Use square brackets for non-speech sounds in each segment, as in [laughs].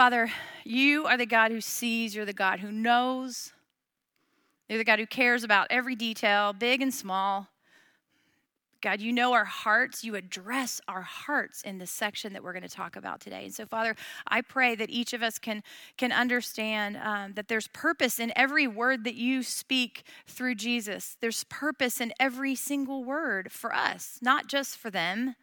Father, you are the God who sees, you're the God who knows, you're the God who cares about every detail, big and small. God, you know our hearts. You address our hearts in this section that we're going to talk about today. And so, Father, I pray that each of us can, can understand um, that there's purpose in every word that you speak through Jesus. There's purpose in every single word for us, not just for them.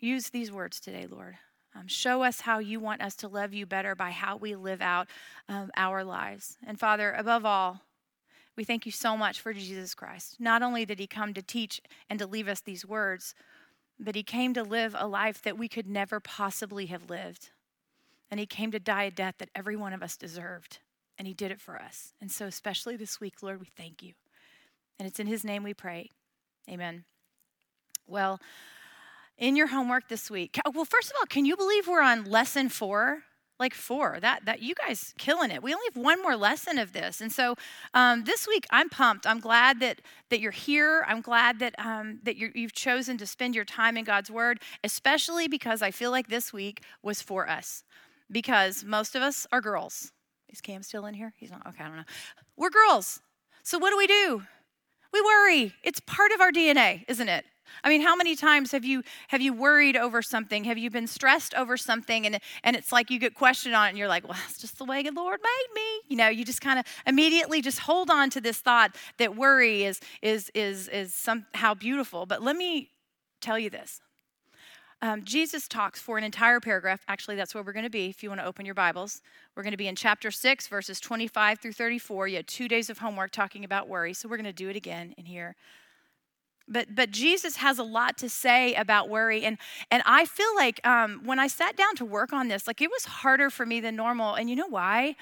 Use these words today, Lord. Um, show us how you want us to love you better by how we live out um, our lives. And Father, above all, we thank you so much for Jesus Christ. Not only did he come to teach and to leave us these words, but he came to live a life that we could never possibly have lived. And he came to die a death that every one of us deserved. And he did it for us. And so, especially this week, Lord, we thank you. And it's in his name we pray. Amen. Well, in your homework this week, well, first of all, can you believe we're on lesson four? like four that that you guys killing it. We only have one more lesson of this. And so um, this week i'm pumped. I'm glad that that you're here. I'm glad that um, that you have chosen to spend your time in god's word especially because i feel like this week was for us. Because most of us are girls. Is cam still in here? He's not? Okay i don't know. We're girls. So what do we do? We worry. It's part of our dna isn't it I mean, how many times have you have you worried over something? Have you been stressed over something and and it's like you get questioned on it and you're like, "Well, that's just the way the Lord made me." You know, you just kind of immediately just hold on to this thought that worry is is is is somehow beautiful. But let me tell you this. Um, Jesus talks for an entire paragraph. Actually, that's where we're going to be if you want to open your Bibles. We're going to be in chapter 6, verses 25 through 34. You had two days of homework talking about worry, so we're going to do it again in here but but jesus has a lot to say about worry. And and i feel like um, when i sat down to work on this like it was harder for me than normal. And you know why?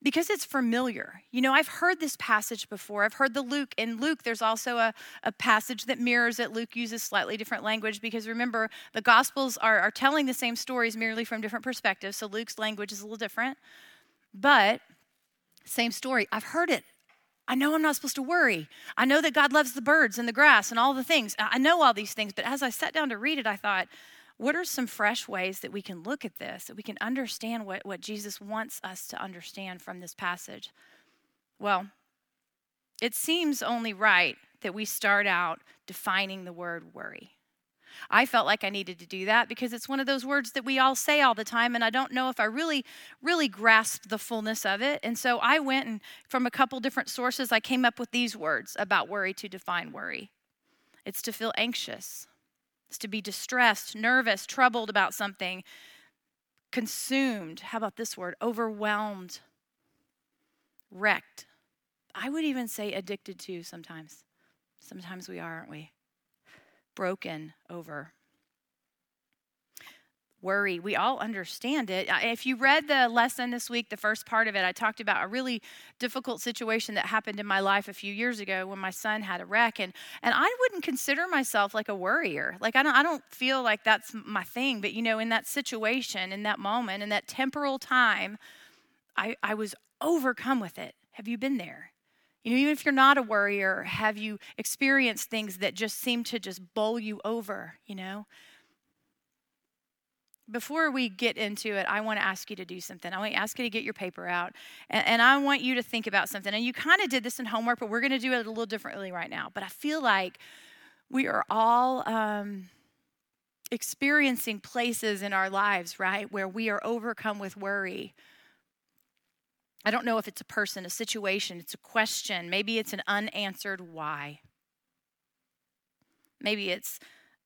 Because it's familiar. You know i've heard this passage before. I've heard the luke in luke there's also a, a passage that mirrors it. Luke uses slightly different language because remember the gospels are, are telling the same stories merely from different perspectives. So luke's language is a little different. But same story. I've heard it I know I'm not supposed to worry. I know that God loves the birds and the grass and all the things. I know all these things, but as I sat down to read it, I thought, what are some fresh ways that we can look at this, that we can understand what, what Jesus wants us to understand from this passage? Well, it seems only right that we start out defining the word worry. I felt like I needed to do that because it's one of those words that we all say all the time, and I don't know if I really, really grasped the fullness of it. And so I went and from a couple different sources, I came up with these words about worry to define worry it's to feel anxious, it's to be distressed, nervous, troubled about something, consumed. How about this word? Overwhelmed, wrecked. I would even say addicted to sometimes. Sometimes we are, aren't we? Broken over. Worry, we all understand it. If you read the lesson this week, the first part of it, I talked about a really difficult situation that happened in my life a few years ago when my son had a wreck. And, and I wouldn't consider myself like a worrier. Like, I don't, I don't feel like that's my thing. But, you know, in that situation, in that moment, in that temporal time, I, I was overcome with it. Have you been there? You know, even if you're not a worrier, have you experienced things that just seem to just bowl you over, you know? Before we get into it, I want to ask you to do something. I want to ask you to get your paper out, and, and I want you to think about something. And you kind of did this in homework, but we're going to do it a little differently right now. But I feel like we are all um, experiencing places in our lives, right, where we are overcome with worry I don't know if it's a person, a situation, it's a question. Maybe it's an unanswered why. Maybe it's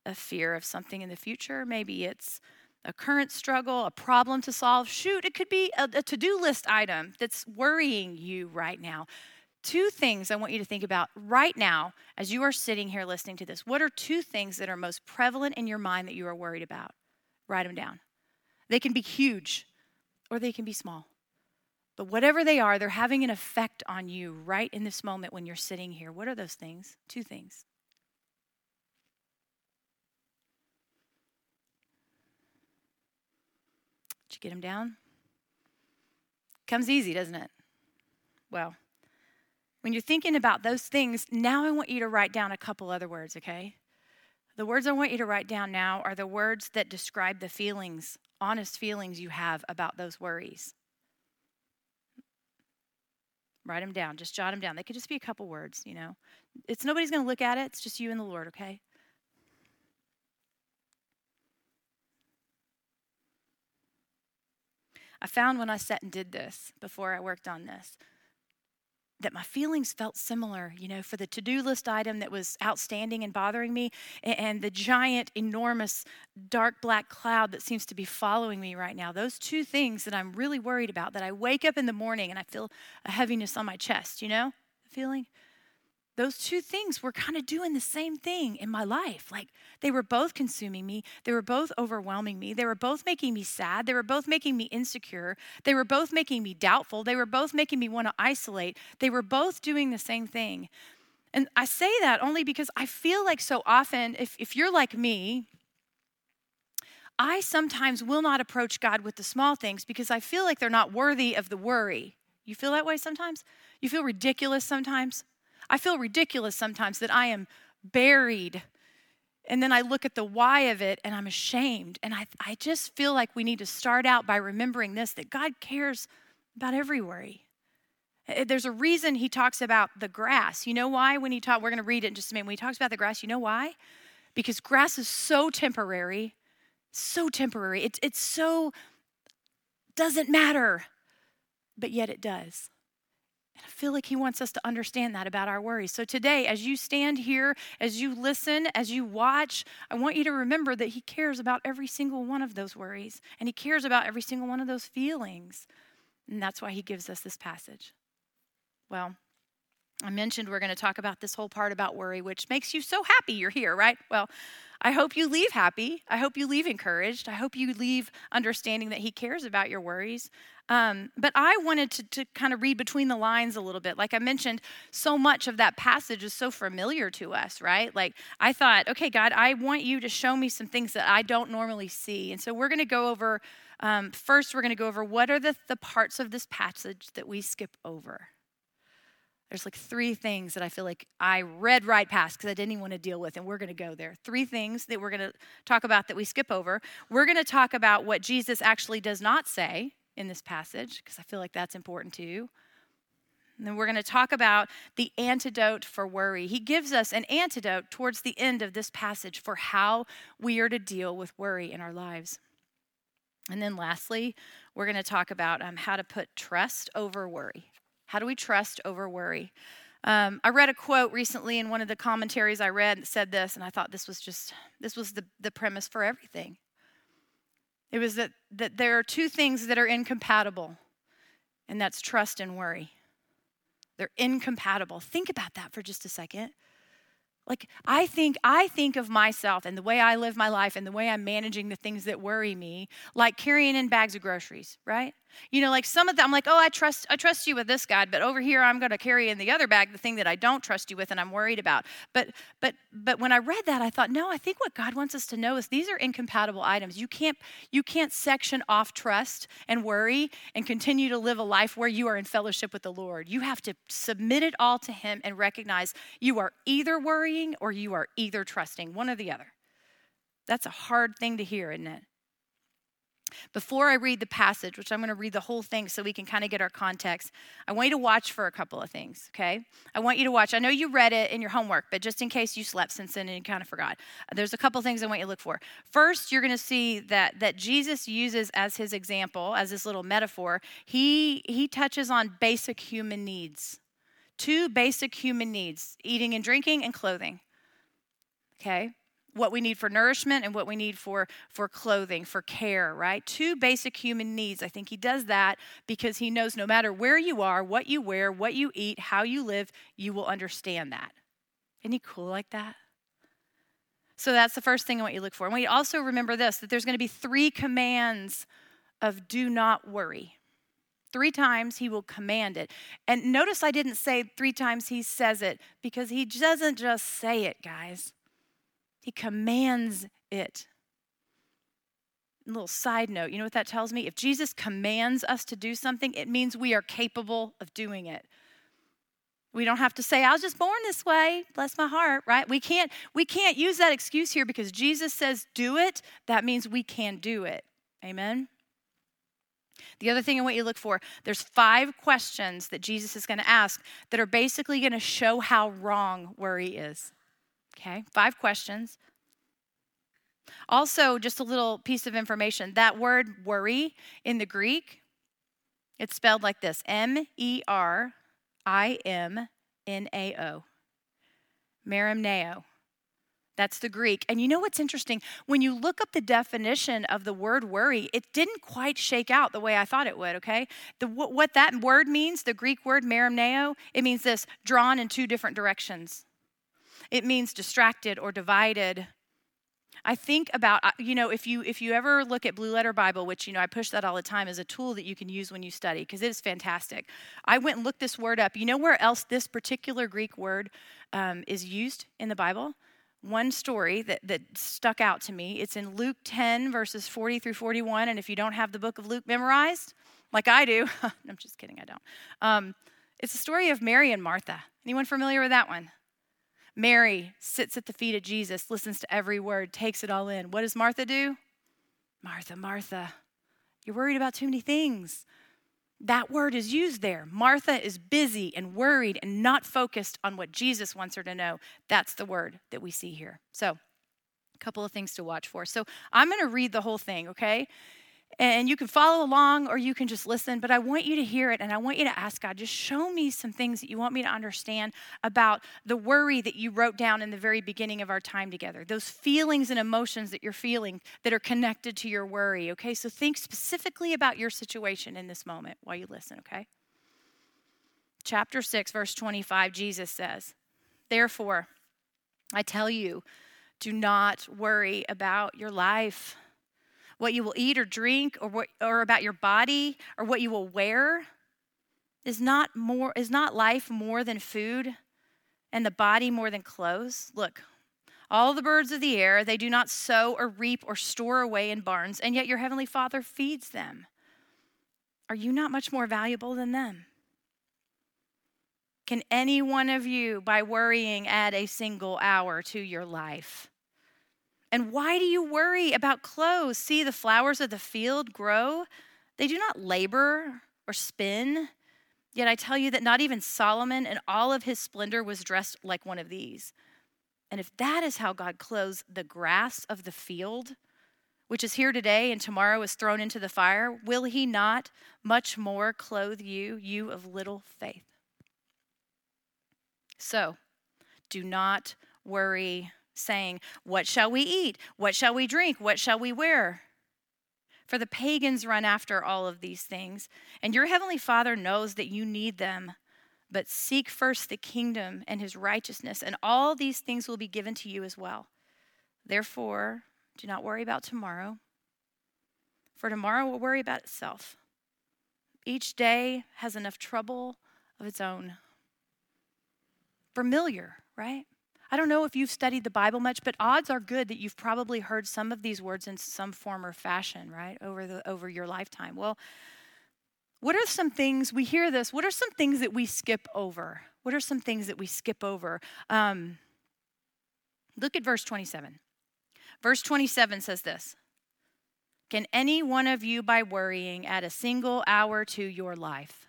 a fear of something in the future. Maybe it's a current struggle, a problem to solve. Shoot, it could be a, a to do list item that's worrying you right now. Two things I want you to think about right now as you are sitting here listening to this. What are two things that are most prevalent in your mind that you are worried about? Write them down. They can be huge or they can be small. But whatever they are, they're having an effect on you right in this moment when you're sitting here. What are those things? Two things. Did you get them down? Comes easy, doesn't it? Well, when you're thinking about those things, now I want you to write down a couple other words, okay? The words I want you to write down now are the words that describe the feelings, honest feelings you have about those worries. Write them down. Just jot them down. They could just be a couple words, you know. It's nobody's going to look at it. It's just you and the Lord, okay? I found when I sat and did this before I worked on this that my feelings felt similar, you know, for the to do list item that was outstanding and bothering me, and the giant, enormous, dark black cloud that seems to be following me right now. Those two things that I'm really worried about, that I wake up in the morning and I feel a heaviness on my chest, you know, feeling? Those two things were kind of doing the same thing in my life. Like they were both consuming me, they were both overwhelming me, they were both making me sad, they were both making me insecure, they were both making me doubtful, they were both making me want to isolate. They were both doing the same thing. And I say that only because I feel like so often, if, if you're like me, I sometimes will not approach God with the small things because I feel like they're not worthy of the worry. You feel that way sometimes? You feel ridiculous sometimes? I feel ridiculous sometimes that I am buried. And then I look at the why of it and I'm ashamed. And I, I just feel like we need to start out by remembering this that God cares about every worry. There's a reason he talks about the grass. You know why? When he talk, we're going to read it in just a minute. When he talks about the grass, you know why? Because grass is so temporary, so temporary. It's it's so doesn't matter, but yet it does. And I feel like He wants us to understand that about our worries. So today, as you stand here, as you listen, as you watch, I want you to remember that He cares about every single one of those worries and He cares about every single one of those feelings. And that's why He gives us this passage. Well, I mentioned we're going to talk about this whole part about worry, which makes you so happy you're here, right? Well, I hope you leave happy. I hope you leave encouraged. I hope you leave understanding that He cares about your worries. Um, but I wanted to, to kind of read between the lines a little bit. Like I mentioned, so much of that passage is so familiar to us, right? Like I thought, okay, God, I want you to show me some things that I don't normally see. And so we're going to go over, um, first, we're going to go over what are the, the parts of this passage that we skip over. There's like three things that I feel like I read right past because I didn't even want to deal with, and we're going to go there. Three things that we're going to talk about that we skip over. We're going to talk about what Jesus actually does not say in this passage because I feel like that's important too. And then we're going to talk about the antidote for worry. He gives us an antidote towards the end of this passage for how we are to deal with worry in our lives. And then lastly, we're going to talk about um, how to put trust over worry. How do we trust over worry? Um, I read a quote recently in one of the commentaries I read that said this, and I thought this was just this was the, the premise for everything. It was that, that there are two things that are incompatible, and that's trust and worry. They're incompatible. Think about that for just a second. Like I think I think of myself and the way I live my life and the way I'm managing the things that worry me like carrying in bags of groceries, right? You know, like some of them, I'm like, oh, I trust, I trust you with this, God, but over here, I'm going to carry in the other bag the thing that I don't trust you with and I'm worried about. But, but, but when I read that, I thought, no, I think what God wants us to know is these are incompatible items. You can't, you can't section off trust and worry and continue to live a life where you are in fellowship with the Lord. You have to submit it all to Him and recognize you are either worrying or you are either trusting, one or the other. That's a hard thing to hear, isn't it? Before I read the passage, which I'm going to read the whole thing so we can kind of get our context, I want you to watch for a couple of things, okay? I want you to watch. I know you read it in your homework, but just in case you slept since then and you kind of forgot, there's a couple things I want you to look for. First, you're going to see that that Jesus uses as his example, as this little metaphor, he he touches on basic human needs. Two basic human needs, eating and drinking and clothing. Okay? What we need for nourishment and what we need for for clothing for care right? Two basic human needs. I think he does that because he knows no matter where you are what you wear what you eat how you live you will understand that. Isn't he cool like that? So that's the first thing i want you to look for. And we also remember this that there's going to be three commands of do not worry. Three times he will command it. And notice I didn't say three times he says it because he doesn't just say it, guys. He commands it. A little side note, you know what that tells me? If Jesus commands us to do something, it means we are capable of doing it. We don't have to say, I was just born this way, bless my heart, right? We can't, we can't use that excuse here because Jesus says do it. That means we can do it. Amen. The other thing I want you to look for, there's five questions that Jesus is going to ask that are basically going to show how wrong worry is. Okay? Five questions. Also, just a little piece of information. That word worry in the Greek, it's spelled like this M E R I M N A O. Merimneo. That's the Greek. And you know what's interesting? When you look up the definition of the word worry, it didn't quite shake out the way I thought it would, okay? The, what that word means, the Greek word merimneo, it means this drawn in two different directions. It means distracted or divided I think about uh, you know if you if you ever look at Blue Letter Bible, which you know I push that all the time as a tool that you can use when you study because it is fantastic. I went and looked this word up. You know where else this particular Greek word um, is used in the Bible? One story that that stuck out to me. It's in Luke 10 verses 40 through 41. And if you don't have the book of Luke memorized, like I do, [laughs] I'm just kidding, I don't. Um, it's the story of Mary and Martha. Anyone familiar with that one? Mary sits at the feet of Jesus, listens to every word, takes it all in. What does Martha do? Martha, Martha, you're worried about too many things. That word is used there. Martha is busy and worried and not focused on what Jesus wants her to know. That's the word that we see here. So, a couple of things to watch for. So, I'm going to read the whole thing, okay? And you can follow along or you can just listen, but I want you to hear it and I want you to ask God, just show me some things that you want me to understand about the worry that you wrote down in the very beginning of our time together. Those feelings and emotions that you're feeling that are connected to your worry, okay? So think specifically about your situation in this moment while you listen, okay? Chapter 6, verse 25, Jesus says, Therefore, I tell you, do not worry about your life what you will eat or drink or, what, or about your body or what you will wear is not more is not life more than food and the body more than clothes? Look all the birds of the air they do not sow or reap or store away in barns and yet your heavenly father feeds them. Are you not much more valuable than them? Can any one of you by worrying add a single hour to your life and why do you worry about clothes? See the flowers of the field grow? They do not labor or spin. Yet I tell you that not even Solomon in all of his splendor was dressed like one of these. And if that is how God clothes the grass of the field, which is here today and tomorrow is thrown into the fire, will he not much more clothe you, you of little faith? So, do not worry saying, What shall we eat? What shall we drink? What shall we wear? For the pagans run after all of these things, and your heavenly Father knows that you need them. But seek first the kingdom and his righteousness, and all these things will be given to you as well. Therefore, do not worry about tomorrow, for tomorrow will worry about itself. Each day has enough trouble of its own. Familiar, right? I don't know if you've studied the Bible much, but odds are good that you've probably heard some of these words in some form or fashion, right, over the over your lifetime. Well, what are some things we hear this? What are some things that we skip over? What are some things that we skip over? Um, look at verse 27. Verse 27 says this Can any one of you, by worrying, add a single hour to your life?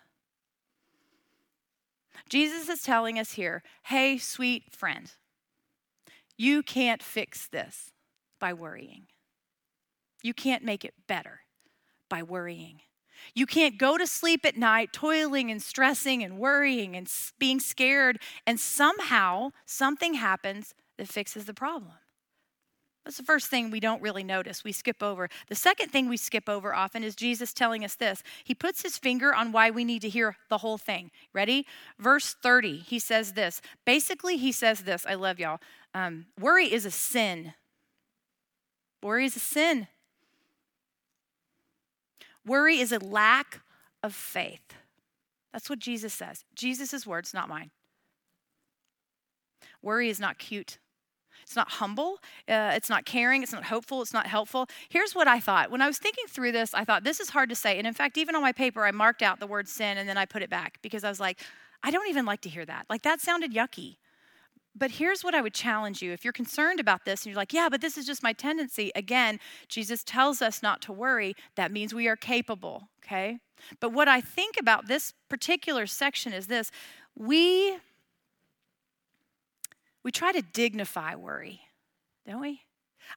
Jesus is telling us here, hey, sweet friend, you can't fix this by worrying. You can't make it better by worrying. You can't go to sleep at night toiling and stressing and worrying and being scared, and somehow something happens that fixes the problem. That's the first thing we don't really notice. We skip over. The second thing we skip over often is Jesus telling us this. He puts his finger on why we need to hear the whole thing. Ready? Verse 30, he says this. Basically, he says this. I love y'all. Um, worry is a sin. Worry is a sin. Worry is a lack of faith. That's what Jesus says. Jesus' words, not mine. Worry is not cute. It's not humble. Uh, it's not caring. It's not hopeful. It's not helpful. Here's what I thought. When I was thinking through this, I thought this is hard to say. And in fact, even on my paper, I marked out the word sin and then I put it back because I was like, I don't even like to hear that. Like, that sounded yucky. But here's what I would challenge you. If you're concerned about this and you're like, yeah, but this is just my tendency, again, Jesus tells us not to worry. That means we are capable, okay? But what I think about this particular section is this we we try to dignify worry, don't we?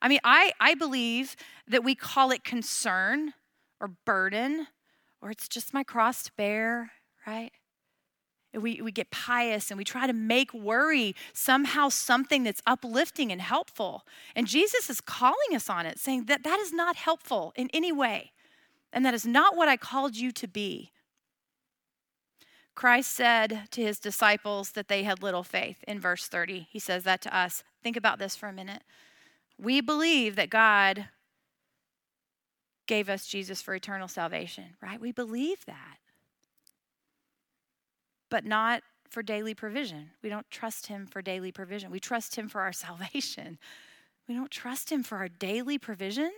I mean, I, I believe that we call it concern or burden, or it's just my cross to bear, right? We, we get pious and we try to make worry somehow something that's uplifting and helpful. And Jesus is calling us on it, saying that that is not helpful in any way. And that is not what I called you to be. Christ said to his disciples that they had little faith in verse 30. He says that to us. Think about this for a minute. We believe that God gave us Jesus for eternal salvation, right? We believe that but not for daily provision. We don't trust Him for daily provision. We trust Him for our [laughs] salvation. We don't trust Him for our daily provision.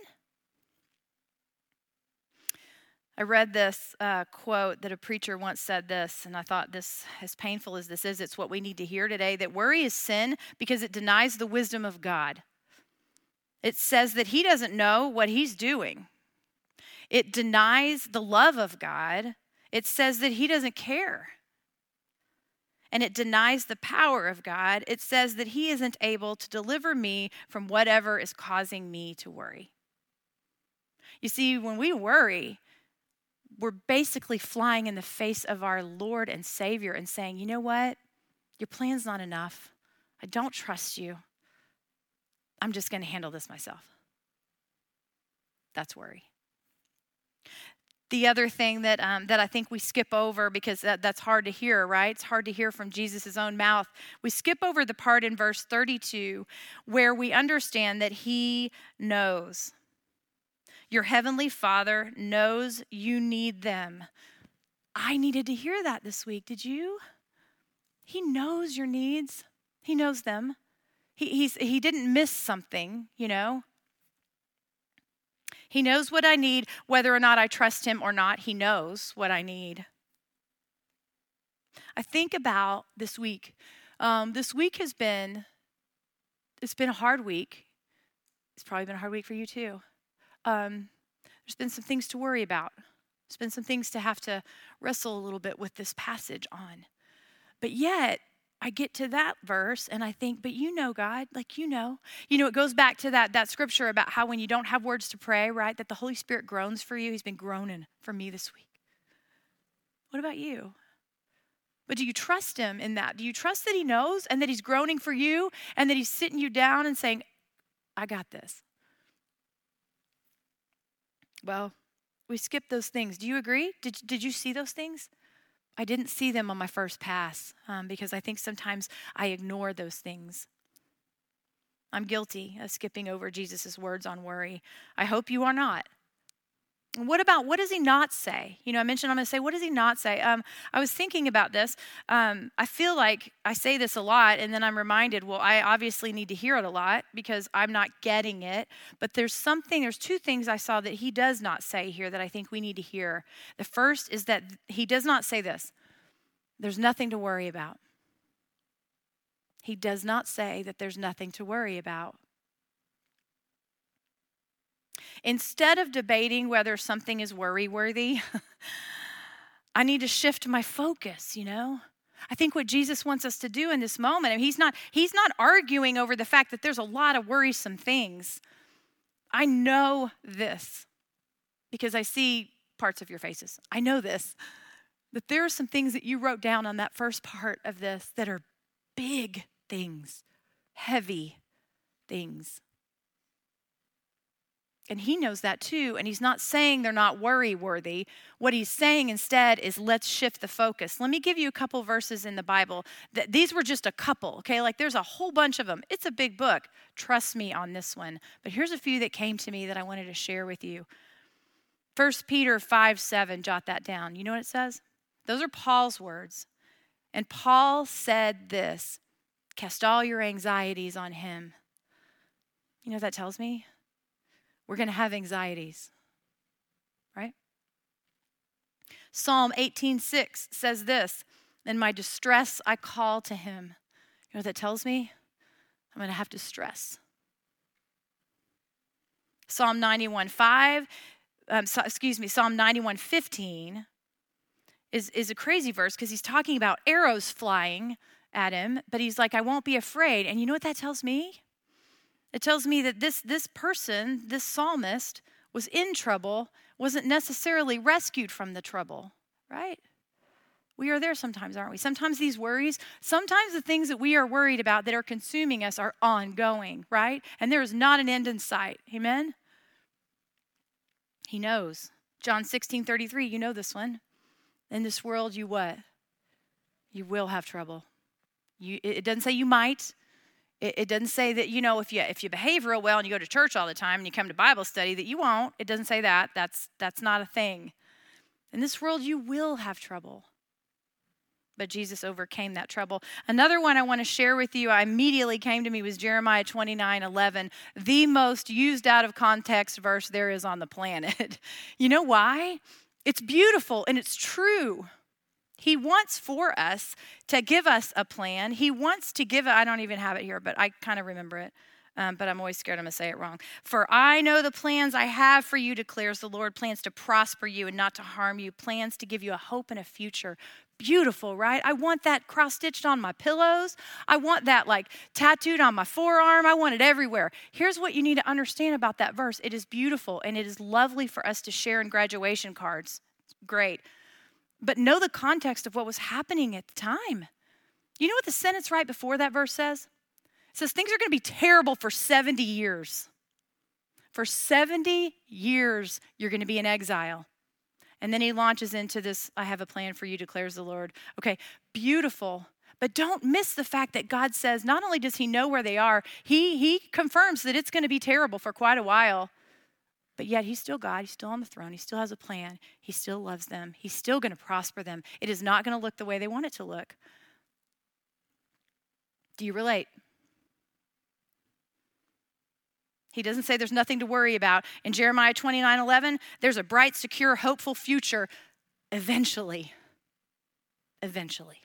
I read this uh, quote that a preacher once said this, and I thought this, as painful as this is, it's what we need to hear today that worry is sin because it denies the wisdom of God. It says that He doesn't know what He's doing, it denies the love of God. It says that He doesn't care and it denies the power of God, it says that He isn't able to deliver me from whatever is causing me to worry. You see, when we worry, we're basically flying in the face of our Lord and Savior and saying, you know what? Your plan's not enough. I don't trust you. I'm just going to handle this myself. That's worry the other thing that, um, that I think we skip over because that, that's hard to hear, right? It's hard to hear from Jesus' own mouth. We skip over the part in verse 32 where we understand that he knows. Your heavenly Father knows you need them. I needed to hear that this week. Did you? He knows your needs, He knows them. He, he's, he didn't miss something, you know. He knows what I need, whether or not I trust Him or not. He knows what I need. I think about this week. Um, this week has been, it's been a hard week. It's probably been a hard week for you too. Um, there's been some things to worry about. There's been some things to have to wrestle a little bit with this passage on. But yet, I get to that verse and I think, but you know, God, like you know. You know, it goes back to that, that scripture about how when you don't have words to pray, right, that the Holy Spirit groans for you. He's been groaning for me this week. What about you? But do you trust him in that? Do you trust that he knows and that he's groaning for you and that he's sitting you down and saying, I got this? Well, we skip those things. Do you agree? Did, did you see those things? I didn't see them on my first pass um, because I think sometimes I ignore those things. I'm guilty of skipping over Jesus' words on worry. I hope you are not. What about what does he not say? You know, I mentioned I'm going to say, what does he not say? Um, I was thinking about this. Um, I feel like I say this a lot, and then I'm reminded, well, I obviously need to hear it a lot because I'm not getting it. But there's something, there's two things I saw that he does not say here that I think we need to hear. The first is that he does not say this there's nothing to worry about. He does not say that there's nothing to worry about. Instead of debating whether something is worry worthy, [laughs] I need to shift my focus, you know? I think what Jesus wants us to do in this moment, and he's not he's not arguing over the fact that there's a lot of worrisome things. I know this because I see parts of your faces. I know this. That there are some things that you wrote down on that first part of this that are big things, heavy things. And he knows that too. And he's not saying they're not worry worthy. What he's saying instead is let's shift the focus. Let me give you a couple verses in the Bible. That these were just a couple, okay? Like there's a whole bunch of them. It's a big book. Trust me on this one. But here's a few that came to me that I wanted to share with you. 1 Peter 5 7, jot that down. You know what it says? Those are Paul's words. And Paul said this cast all your anxieties on him. You know what that tells me? We're going to have anxieties, right? Psalm 18:6 says this, In my distress, I call to him. You know what that tells me? I'm going to have to stress. Psalm 91 5, um, so, excuse me, Psalm 91 15 is, is a crazy verse because he's talking about arrows flying at him, but he's like, I won't be afraid. And you know what that tells me? It tells me that this, this person, this psalmist, was in trouble, wasn't necessarily rescued from the trouble, right? We are there sometimes, aren't we? Sometimes these worries, sometimes the things that we are worried about that are consuming us are ongoing, right? And there is not an end in sight. Amen? He knows. John 16 33, you know this one. In this world, you what? You will have trouble. You, it doesn't say you might. It, it doesn't say that, you know, if you, if you behave real well and you go to church all the time and you come to Bible study, that you won't. It doesn't say that. That's, that's not a thing. In this world, you will have trouble but Jesus overcame that trouble. Another one I want to share with you, I immediately came to me was Jeremiah 29 11, the most used out of context verse there is on the planet. [laughs] you know why? It's beautiful and it's true. He wants for us to give us a plan. He wants to give I don't even have it here, but I kind of remember it. Um, but I'm always scared I'm going to say it wrong. For I know the plans I have for you, declares the Lord plans to prosper you and not to harm you, plans to give you a hope and a future beautiful, right? I want that cross stitched on my pillows. I want that like tattooed on my forearm. I want it everywhere. Here's what you need to understand about that verse it is beautiful and it is lovely for us to share in graduation cards. It's great. But know the context of what was happening at the time. You know what the sentence right before that verse says? It says things are going to be terrible for 70 years. For 70 years, you're going to be in exile. And then he launches into this I have a plan for you, declares the Lord. Okay, beautiful. But don't miss the fact that God says not only does he know where they are, he, he confirms that it's going to be terrible for quite a while. But yet he's still God. He's still on the throne. He still has a plan. He still loves them. He's still going to prosper them. It is not going to look the way they want it to look. Do you relate? He doesn't say there's nothing to worry about. In Jeremiah 29 11, there's a bright, secure, hopeful future eventually. Eventually.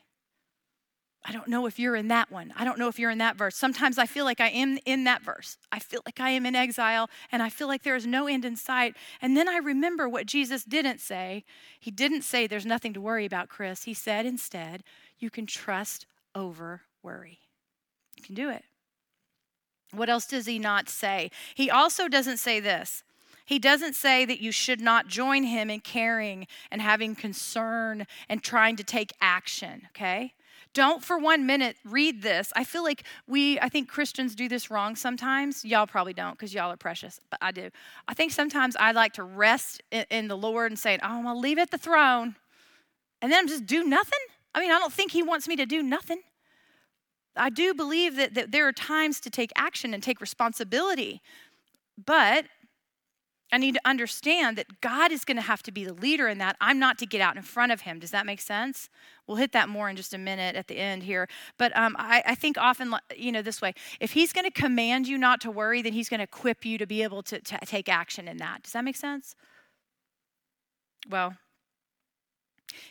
I don't know if you're in that one. I don't know if you're in that verse. Sometimes I feel like I am in that verse. I feel like I am in exile and I feel like there is no end in sight. And then I remember what Jesus didn't say. He didn't say there's nothing to worry about, Chris. He said instead, you can trust over worry. You can do it. What else does he not say? He also doesn't say this. He doesn't say that you should not join him in caring and having concern and trying to take action, okay? Don't for one minute read this. I feel like we, I think Christians do this wrong sometimes. Y'all probably don't because y'all are precious, but I do. I think sometimes I like to rest in, the Lord and say, oh, I'm going to leave at the throne. And then just do nothing. I mean, I don't think he wants me to do nothing. I do believe that, that there are times to take action and take responsibility, but I need to understand that God is going to have to be the leader in that. I'm not to get out in front of Him. Does that make sense? We'll hit that more in just a minute at the end here. But um, I, I, think often, you know, this way if He's going to command you not to worry, then He's going to equip you to be able to, to take action in that. Does that make sense? Well,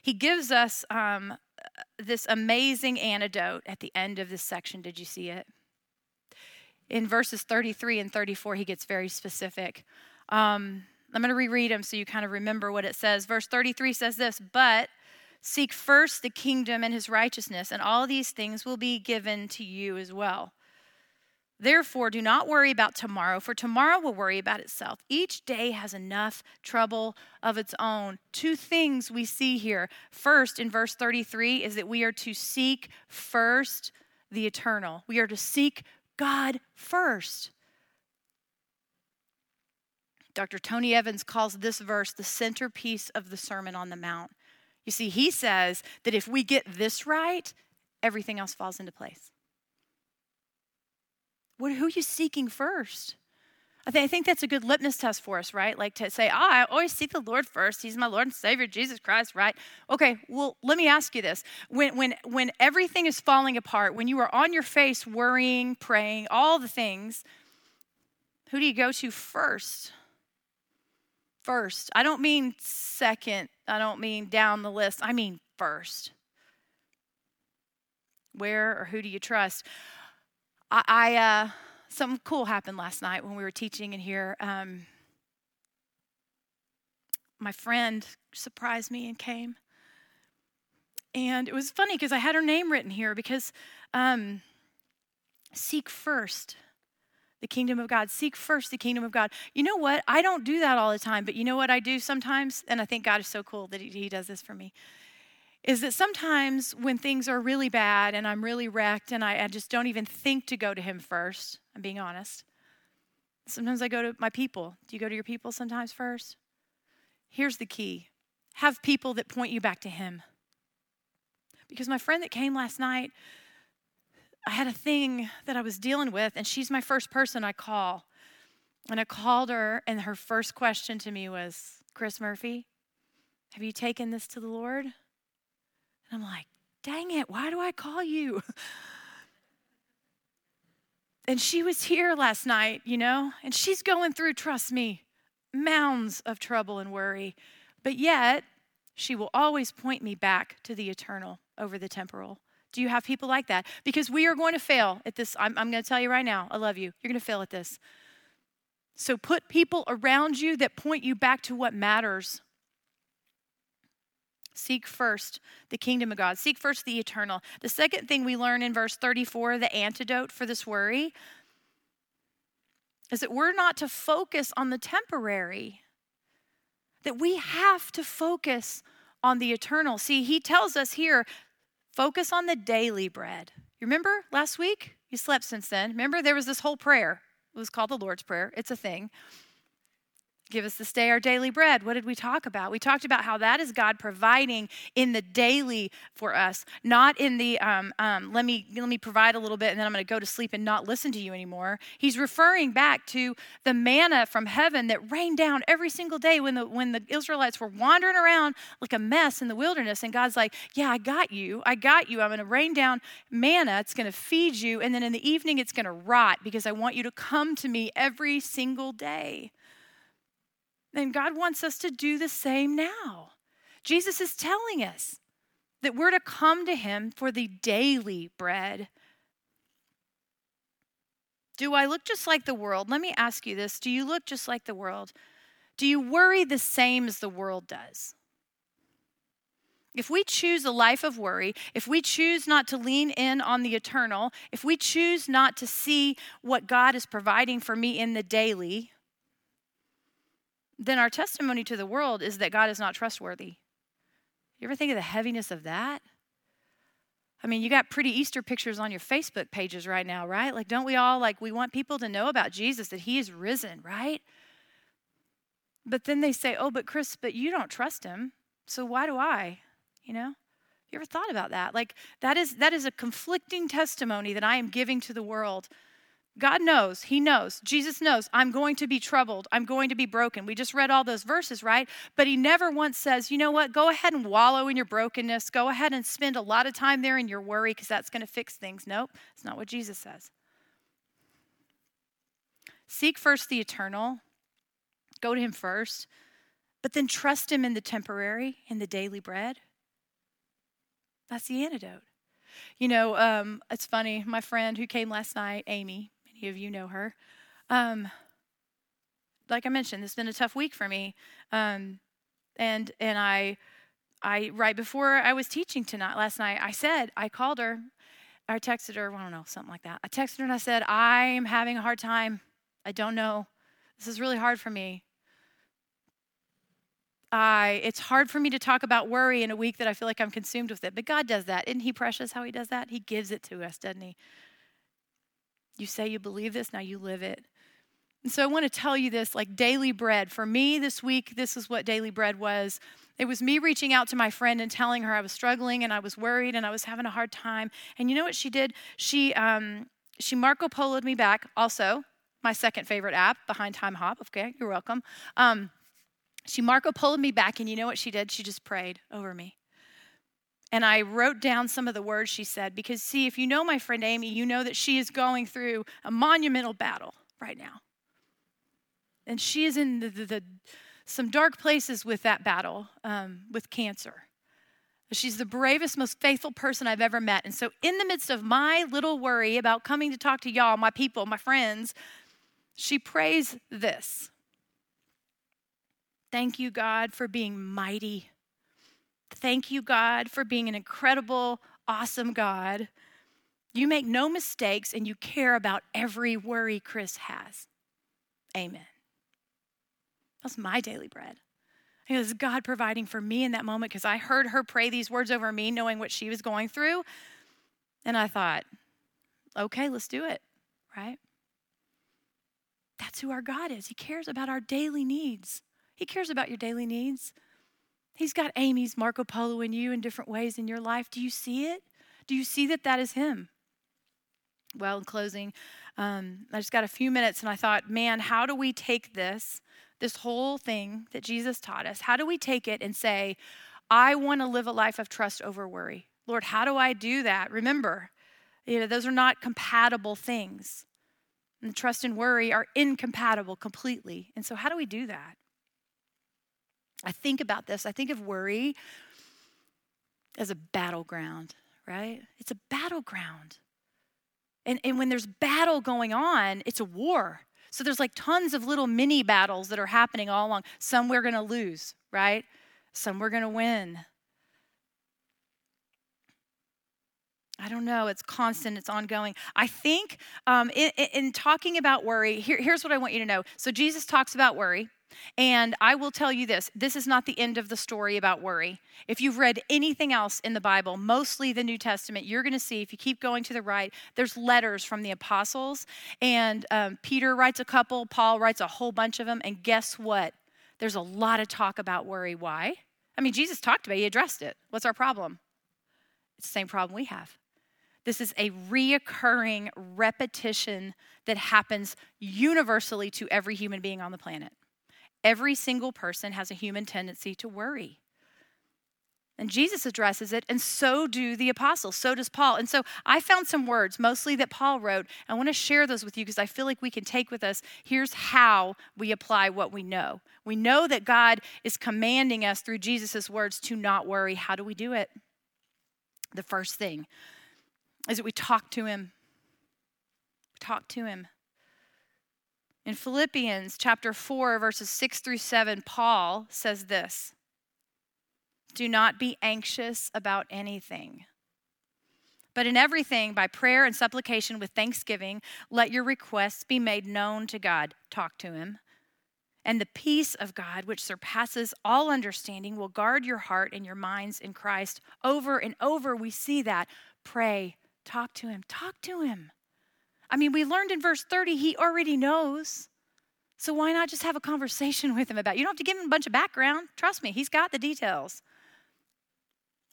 He gives us um, this amazing antidote at the end of this section. Did you see it? In verses 33 and 34, he gets very specific. Um, I'm going to reread them so you kind of remember what it says. Verse 33 says this But seek first the kingdom and his righteousness, and all these things will be given to you as well. Therefore, do not worry about tomorrow, for tomorrow will worry about itself. Each day has enough trouble of its own. Two things we see here. First, in verse 33, is that we are to seek first the eternal, we are to seek God first. Dr. Tony Evans calls this verse the centerpiece of the Sermon on the Mount. You see, he says that if we get this right, everything else falls into place. What, who are you seeking first? I, th- I think that's a good litmus test for us, right? Like to say, oh, I always seek the Lord first. He's my Lord and Savior, Jesus Christ, right? Okay, well, let me ask you this. When, when, when everything is falling apart, when you are on your face worrying, praying, all the things, who do you go to first? First. I don't mean second. I don't mean down the list. I mean first. Where or who do you trust? I, I uh, something cool happened last night when we were teaching in here. Um, my friend surprised me and came. And it was funny because I had her name written here because um, seek first the kingdom of God. Seek first the kingdom of God. You know what? I don't do that all the time, but you know what I do sometimes? And I think God is so cool that He, does this for me is that sometimes when things are really bad and I'm really wrecked and I, I, just don't even think to go to Him first, I'm being honest. Sometimes I go to my people. Do you go to your people sometimes first? Here's the key have people that point you back to Him. Because my friend that came last night, I had a thing that I was dealing with, and she's my first person I call. And I called her, and her first question to me was, Chris Murphy, have you taken this to the Lord? And I'm like, dang it, why do I call you? [laughs] and she was here last night, you know, and she's going through, trust me, mounds of trouble and worry. But yet, she will always point me back to the eternal over the temporal. Do you have people like that? Because we are going to fail at this. I'm, I'm going to tell you right now, I love you. You're going to fail at this. So put people around you that point you back to what matters. Seek first the kingdom of God. Seek first the eternal. The second thing we learn in verse 34, the antidote for this worry, is that we're not to focus on the temporary, that we have to focus on the eternal. See, he tells us here focus on the daily bread. You remember last week? You slept since then. Remember, there was this whole prayer. It was called the Lord's Prayer, it's a thing. Give us this day our daily bread. What did we talk about? We talked about how that is God providing in the daily for us, not in the um, um, let me let me provide a little bit and then I'm going to go to sleep and not listen to you anymore. He's referring back to the manna from heaven that rained down every single day when the when the Israelites were wandering around like a mess in the wilderness, and God's like, "Yeah, I got you. I got you. I'm going to rain down manna. It's going to feed you, and then in the evening it's going to rot because I want you to come to me every single day." Then God wants us to do the same now. Jesus is telling us that we're to come to Him for the daily bread. Do I look just like the world? Let me ask you this Do you look just like the world? Do you worry the same as the world does? If we choose a life of worry, if we choose not to lean in on the eternal, if we choose not to see what God is providing for me in the daily, then our testimony to the world is that God is not trustworthy. You ever think of the heaviness of that? I mean, you got pretty Easter pictures on your Facebook pages right now, right? Like, don't we all, like, we want people to know about Jesus, that he is risen, right? But then they say, oh, but Chris, but you don't trust him. So why do I? You know? You ever thought about that? Like, that is, that is a conflicting testimony that I am giving to the world God knows, He knows, Jesus knows, I'm going to be troubled, I'm going to be broken. We just read all those verses, right? But He never once says, you know what, go ahead and wallow in your brokenness, go ahead and spend a lot of time there in your worry because that's going to fix things. Nope, it's not what Jesus says. Seek first the eternal, go to Him first, but then trust Him in the temporary, in the daily bread. That's the antidote. You know, um, it's funny, my friend who came last night, Amy, Of you know her. Um, like I mentioned, has been a tough week for me. Um, and and I I right before I was teaching tonight last night, I said, I called her, I texted her, I don't know, something like that. I texted her and I said, I'm having a hard time. I don't know. This is really hard for me. I it's hard for me to talk about worry in a week that I feel like I'm consumed with it. But God does that. Isn't he precious how he does that? He gives it to us, doesn't he? You say you believe this, now you live it. And so I want to tell you this like daily bread. For me this week, this is what daily bread was. It was me reaching out to my friend and telling her I was struggling and I was worried and I was having a hard time. And you know what she did? She um, she Marco Poloed me back. Also, my second favorite app behind Timehop. Okay, you're welcome. Um, she Marco Poloed me back, and you know what she did? She just prayed over me. And I wrote down some of the words she said because, see, if you know my friend Amy, you know that she is going through a monumental battle right now. And she is in the, the, the some dark places with that battle um, with cancer. She's the bravest, most faithful person I've ever met. And so, in the midst of my little worry about coming to talk to y'all, my people, my friends, she prays this Thank you, God, for being mighty. Thank you, God, for being an incredible, awesome God. You make no mistakes and you care about every worry Chris has. Amen. That's my daily bread. It was God providing for me in that moment because I heard her pray these words over me, knowing what she was going through. And I thought, okay, let's do it, right? That's who our God is. He cares about our daily needs. He cares about your daily needs. He's got Amy's Marco Polo in you in different ways in your life. Do you see it? Do you see that that is Him? Well, in closing, um, I just got a few minutes and I thought, man, how do we take this, this whole thing that Jesus taught us, how do we take it and say, I want to live a life of trust over worry? Lord, how do I do that? Remember, you know, those are not compatible things. And trust and worry are incompatible completely. And so, how do we do that? I think about this. I think of worry as a battleground, right? It's a battleground. And, and when there's battle going on, it's a war. So there's like tons of little mini battles that are happening all along. Some we're going to lose, right? Some we're going to win. I don't know. It's constant, it's ongoing. I think um, in, in, talking about worry, here, here's what I want you to know. So, Jesus talks about worry. And I will tell you this this is not the end of the story about worry. If you've read anything else in the Bible, mostly the New Testament, you're going to see, if you keep going to the right, there's letters from the apostles. And um, Peter writes a couple, Paul writes a whole bunch of them. And guess what? There's a lot of talk about worry. Why? I mean, Jesus talked about it, he addressed it. What's our problem? It's the same problem we have. This is a reoccurring repetition that happens universally to every human being on the planet. Every single person has a human tendency to worry. And Jesus addresses it, and so do the apostles, so does Paul. And so I found some words, mostly that Paul wrote. I want to share those with you because I feel like we can take with us here's how we apply what we know. We know that God is commanding us through Jesus' words to not worry. How do we do it? The first thing is that we talk to Him. Talk to Him. In Philippians chapter 4, verses 6 through 7, Paul says this Do not be anxious about anything. But in everything, by prayer and supplication with thanksgiving, let your requests be made known to God. Talk to Him. And the peace of God, which surpasses all understanding, will guard your heart and your minds in Christ. Over and over, we see that. Pray, talk to Him, talk to Him. I mean, we learned in verse 30, he already knows. So why not just have a conversation [laughs] with him about it? You don't have to give him a bunch of background. Trust me, he's got the details.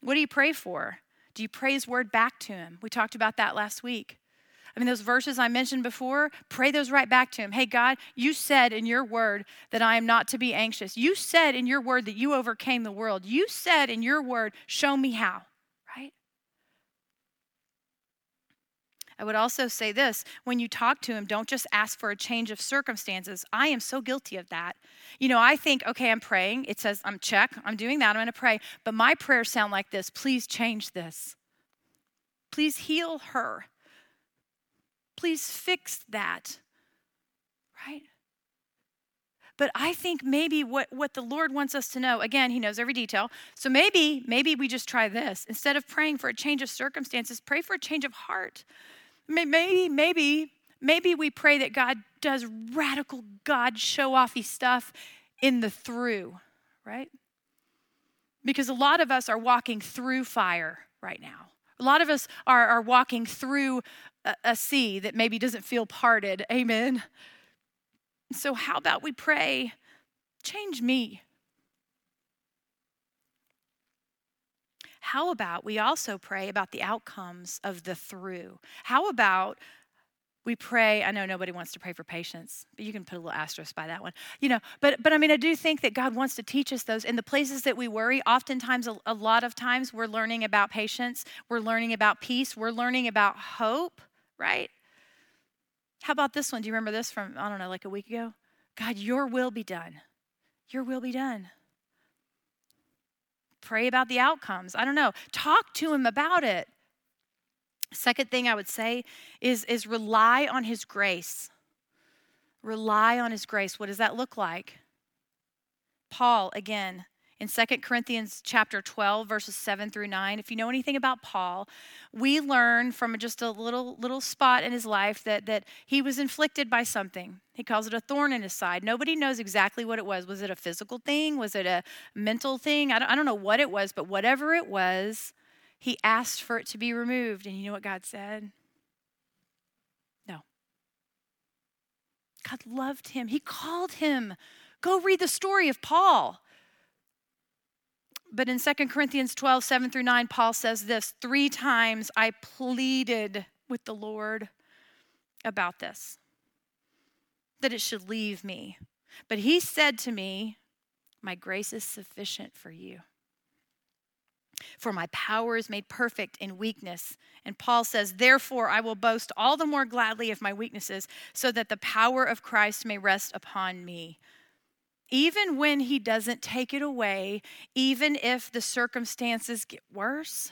What do you pray for? Do you pray his word back to him? We talked about that last week. I mean, those verses I mentioned before, pray those right back to him. Hey, God, you said in your word that I am not to be anxious. You said in your word that you overcame the world. You said in your word, show me how. I would also say this when you talk to him, don't just ask for a change of circumstances. I am so guilty of that. You know, I think, okay, I'm praying. It says, I'm check, I'm doing that, I'm going to pray. But my prayers sound like this please change this. Please heal her. Please fix that. Right? But I think maybe what, what the Lord wants us to know, again, He knows every detail. So maybe, maybe we just try this. Instead of praying for a change of circumstances, pray for a change of heart. Maybe, maybe, maybe we pray that God does radical God show offy stuff in the through, right? Because a lot of us are walking through fire right now. A lot of us are, are walking through a, a sea that maybe doesn't feel parted. Amen. So, how about we pray, change me? How about we also pray about the outcomes of the through? How about we pray i know nobody wants to pray for patience but you can put a little asterisk by that one you know but but i mean i do think that god wants to teach us those in the places that we worry oftentimes a, a lot of times we're learning about patience we're learning about peace we're learning about hope right? How about this one? Do you remember this from i don't know like a week ago? God your will be done. Your will be done Pray about the outcomes. I don't know. Talk to him about it. Second thing I would say is, is rely on his grace. Rely on his grace. What does that look like? Paul, again, in 2 Corinthians chapter 12 verses 7 through 9. If you know anything about Paul, we learn from just a little little spot in his life that that he was inflicted by something. He calls it a thorn in his side. Nobody knows exactly what it was. Was it a physical thing? Was it a mental thing? I don't, I don't know what it was, but whatever it was, he asked for it to be removed. And you know what God said? No. God loved him. He called him. Go read the story of Paul. But in 2 Corinthians 12, 7 through 9, Paul says this Three times I pleaded with the Lord about this, that it should leave me. But he said to me, My grace is sufficient for you. For my power is made perfect in weakness. And Paul says, Therefore, I will boast all the more gladly of my weaknesses, so that the power of Christ may rest upon me even when He doesn't take it away, even if the circumstances get worse,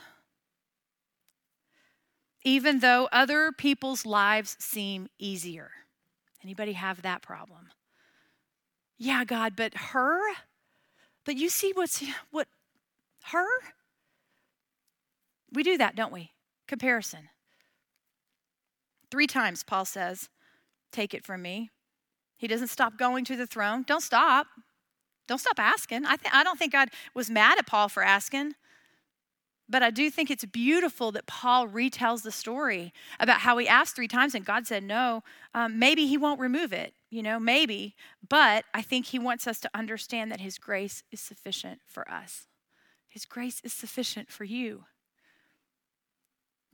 even though other people's lives seem easier. Anybody have that problem? Yeah, God, but her? But you see what's what her? We do that, don't we? Comparison. Three times Paul says, Take it from me. He doesn't stop going to the throne. Don't stop. Don't stop asking. I, th- I don't think God was mad at Paul for asking. But I do think it's beautiful that Paul retells the story about how he asked three times and God said no. Um, maybe he won't remove it, you know, maybe. But I think he wants us to understand that his grace is sufficient for us. His grace is sufficient for you.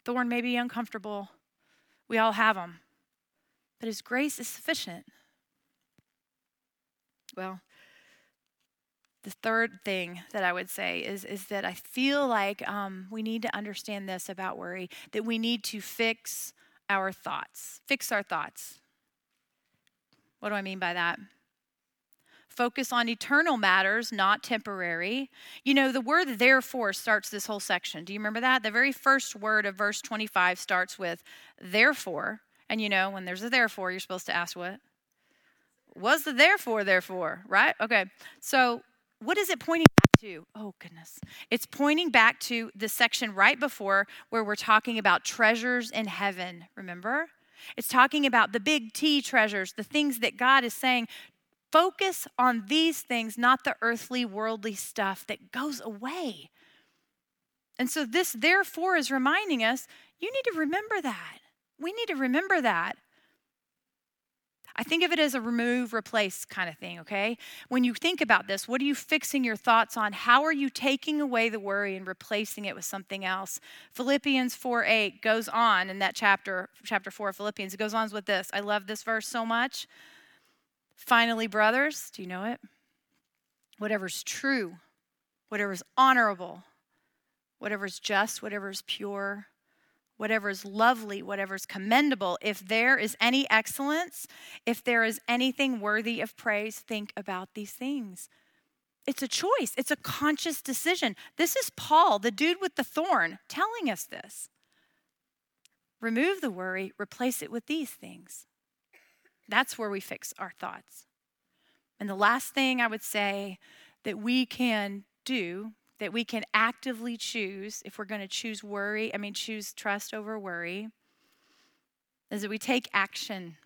Thorn may be uncomfortable, we all have them, but his grace is sufficient. Well, the third thing that I would say is, is that I feel like um, we need to understand this about worry that we need to fix our thoughts. Fix our thoughts. What do I mean by that? Focus on eternal matters, not temporary. You know, the word therefore starts this whole section. Do you remember that? The very first word of verse 25 starts with therefore. And you know, when there's a therefore, you're supposed to ask what? What's the therefore, therefore, right? Okay. So, what is it pointing back to? Oh, goodness. It's pointing back to the section right before where we're talking about treasures in heaven, remember? It's talking about the big T treasures, the things that God is saying. Focus on these things, not the earthly, worldly stuff that goes away. And so, this therefore is reminding us you need to remember that. We need to remember that. I think of it as a remove, replace kind of thing, okay? When you think about this, what are you fixing your thoughts on? How are you taking away the worry and replacing it with something else? Philippians 4 8 goes on in that chapter, chapter 4 of Philippians, it goes on with this. I love this verse so much. Finally, brothers, do you know it? Whatever's true, whatever's honorable, whatever's just, whatever's pure, whatever is lovely, whatever is commendable, if there is any excellence, if there is anything worthy of praise, think about these things. It's a choice, it's a conscious decision. This is Paul, the dude with the thorn, telling us this. Remove the worry, replace it with these things. That's where we fix our thoughts. And the last thing I would say that we can do that we can actively choose if we're going to choose worry, I mean, choose trust over worry, is that we take action.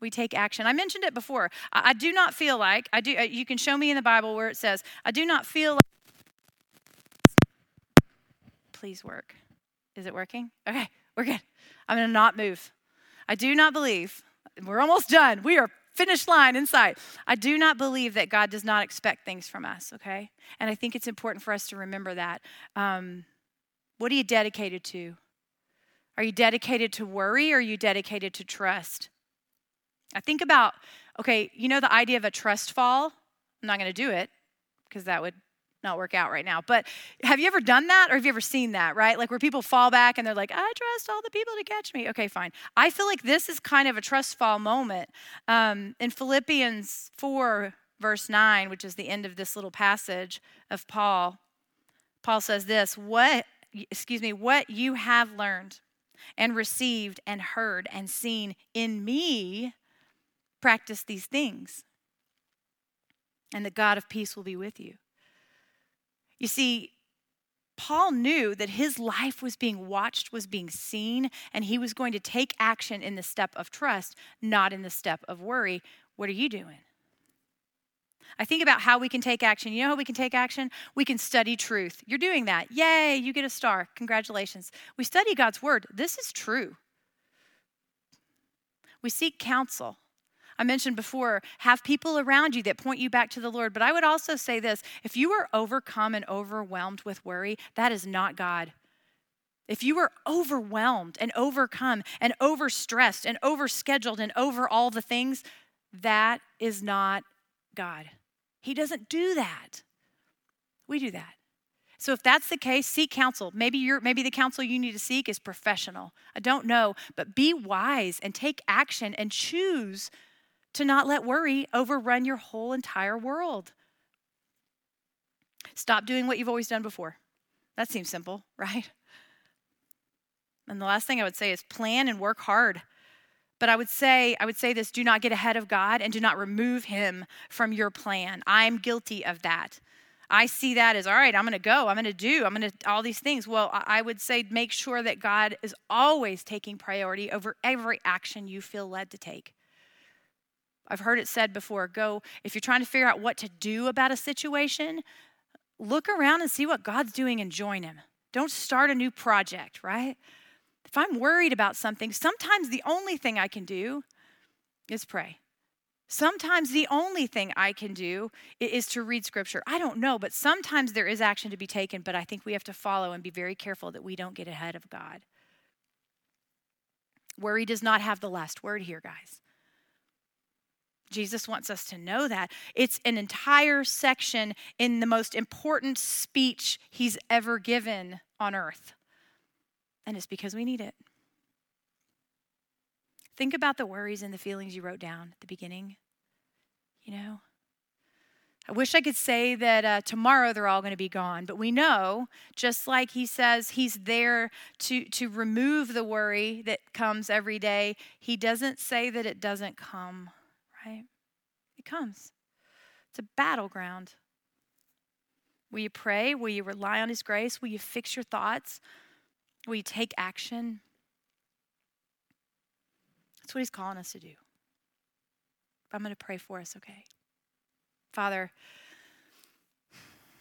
We take action. I mentioned it before. I, I do not feel like, I do, uh, you can show me in the Bible where it says, I do not feel like. Please work. Is it working? Okay, we're good. I'm going to not move. I do not believe, we're almost done. We are finish line in sight. I do not believe that God does not expect things from us, okay? And I think it's important for us to remember that. Um, what are you dedicated to? Are you dedicated to worry or are you dedicated to trust? I think about, okay, you know the idea of a trust fall? I'm not going to do it because that would not work out right now. But have you ever done that or have you ever seen that, right? Like where people fall back and they're like, I trust all the people to catch me. Okay, fine. I feel like this is kind of a trust fall moment. Um, in Philippians 4, verse 9, which is the end of this little passage of Paul, Paul says this, what excuse me, what you have learned and received and heard and seen in me, practice these things. And the God of peace will be with you. You see, Paul knew that his life was being watched, was being seen, and he was going to take action in the step of trust, not in the step of worry. What are you doing? I think about how we can take action. You know how we can take action? We can study truth. You're doing that. Yay, you get a star. Congratulations. We study God's word. This is true. We seek counsel. I mentioned before, have people around you that point you back to the Lord. But I would also say this if you are overcome and overwhelmed with worry, that is not God. If you are overwhelmed and overcome and overstressed and overscheduled and over all the things, that is not God. He doesn't do that. We do that. So if that's the case, seek counsel. Maybe you're. maybe the counsel you need to seek is professional. I don't know, but be wise and take action and choose to not let worry overrun your whole entire world. Stop doing what you've always done before. That seems simple, [laughs] right? And the last thing I would say is plan and work hard. But I would say, I would say this do not get ahead of God and do not remove him from your plan. I'm guilty of that. I see that as all right, I'm going to go, I'm going to do, I'm going to all these things. Well, I would say make sure that God is always taking priority over every action you feel led to take. I've heard it said before go, if you're trying to figure out what to do about a situation, look around and see what God's doing and join Him. Don't start a new project, right? If I'm worried about something, sometimes the only thing I can do is pray. Sometimes the only thing I can do is to read scripture. I don't know, but sometimes there is action to be taken, but I think we have to follow and be very careful that we don't get ahead of God. Worry does not have the last word here, guys. Jesus wants us to know that. It's an entire section in the most important speech he's ever given on earth and it's because we need it. Think about the worries and the feelings you wrote down at the beginning. You know, I wish I could say that uh, tomorrow they're all going to be gone, but we know, just like he says he's there to, to remove the worry that comes every day, he doesn't say that it doesn't come, comes. It's a battleground. Will you pray? Will you rely on his grace? Will you fix your thoughts? Will you take action? That's what he's calling us to do. I'm going to pray for us, okay? Father,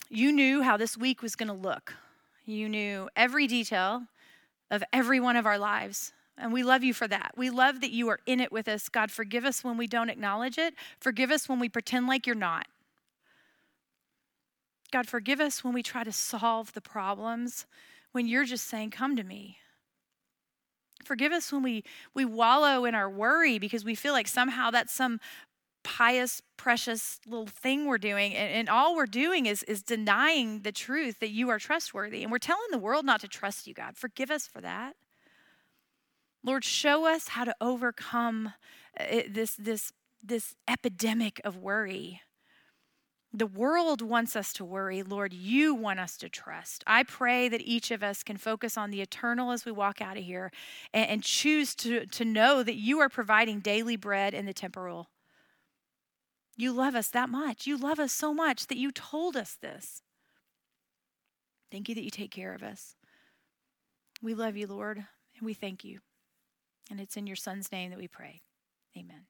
you knew how this week was going to look. You knew every detail of every one of our lives. And we love you for that. We love that you are in it with us. God, forgive us when we don't acknowledge it. Forgive us when we pretend like you're not. God, forgive us when we try to solve the problems when you're just saying, Come to me. Forgive us when we, we wallow in our worry because we feel like somehow that's some pious, precious little thing we're doing. And, and, all we're doing is, is denying the truth that you are trustworthy. And we're telling the world not to trust you, God. Forgive us for that. Lord, show us how to overcome uh, this, this, this epidemic of worry. The world wants us to worry. Lord, you want us to trust. I pray that each of us can focus on the eternal as we walk out of here and, and choose to, to know that you are providing daily bread in the temporal. You love us that much. You love us so much that you told us this. Thank you that you take care of us. We love you, Lord, and we thank you. And it's in your Son's name that we pray. Amen.